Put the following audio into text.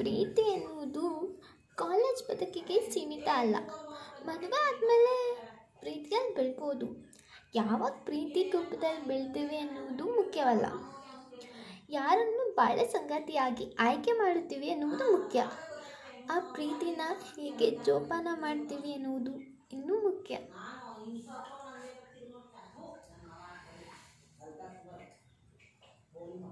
ಪ್ರೀತಿ ಎನ್ನುವುದು ಕಾಲೇಜ್ ಬದುಕಿಗೆ ಸೀಮಿತ ಅಲ್ಲ. ಮದುವೆ ಆದಮೇಲೆ ಪ್ರೀತಿಯಲ್ಲಿ ಬೆಳ್ಬೋದು. ಯಾವಾಗ ಪ್ರೀತಿ ರೂಪದಲ್ಲಿ ಬೆಳ್ತೀವಿ ಎನ್ನುವುದು ಮುಖ್ಯವಲ್ಲ. ಯಾರನ್ನು ಬಾಳೆ ಸಂಗಾತಿಯಾಗಿ ಆಯ್ಕೆ ಮಾಡುತ್ತೀವಿ ಎನ್ನುವುದು ಮುಖ್ಯ. ಆ ಪ್ರೀತಿನ ಹೇಗೆ ಜೋಪಾನ ಮಾಡ್ತೀವಿ ಎನ್ನುವುದು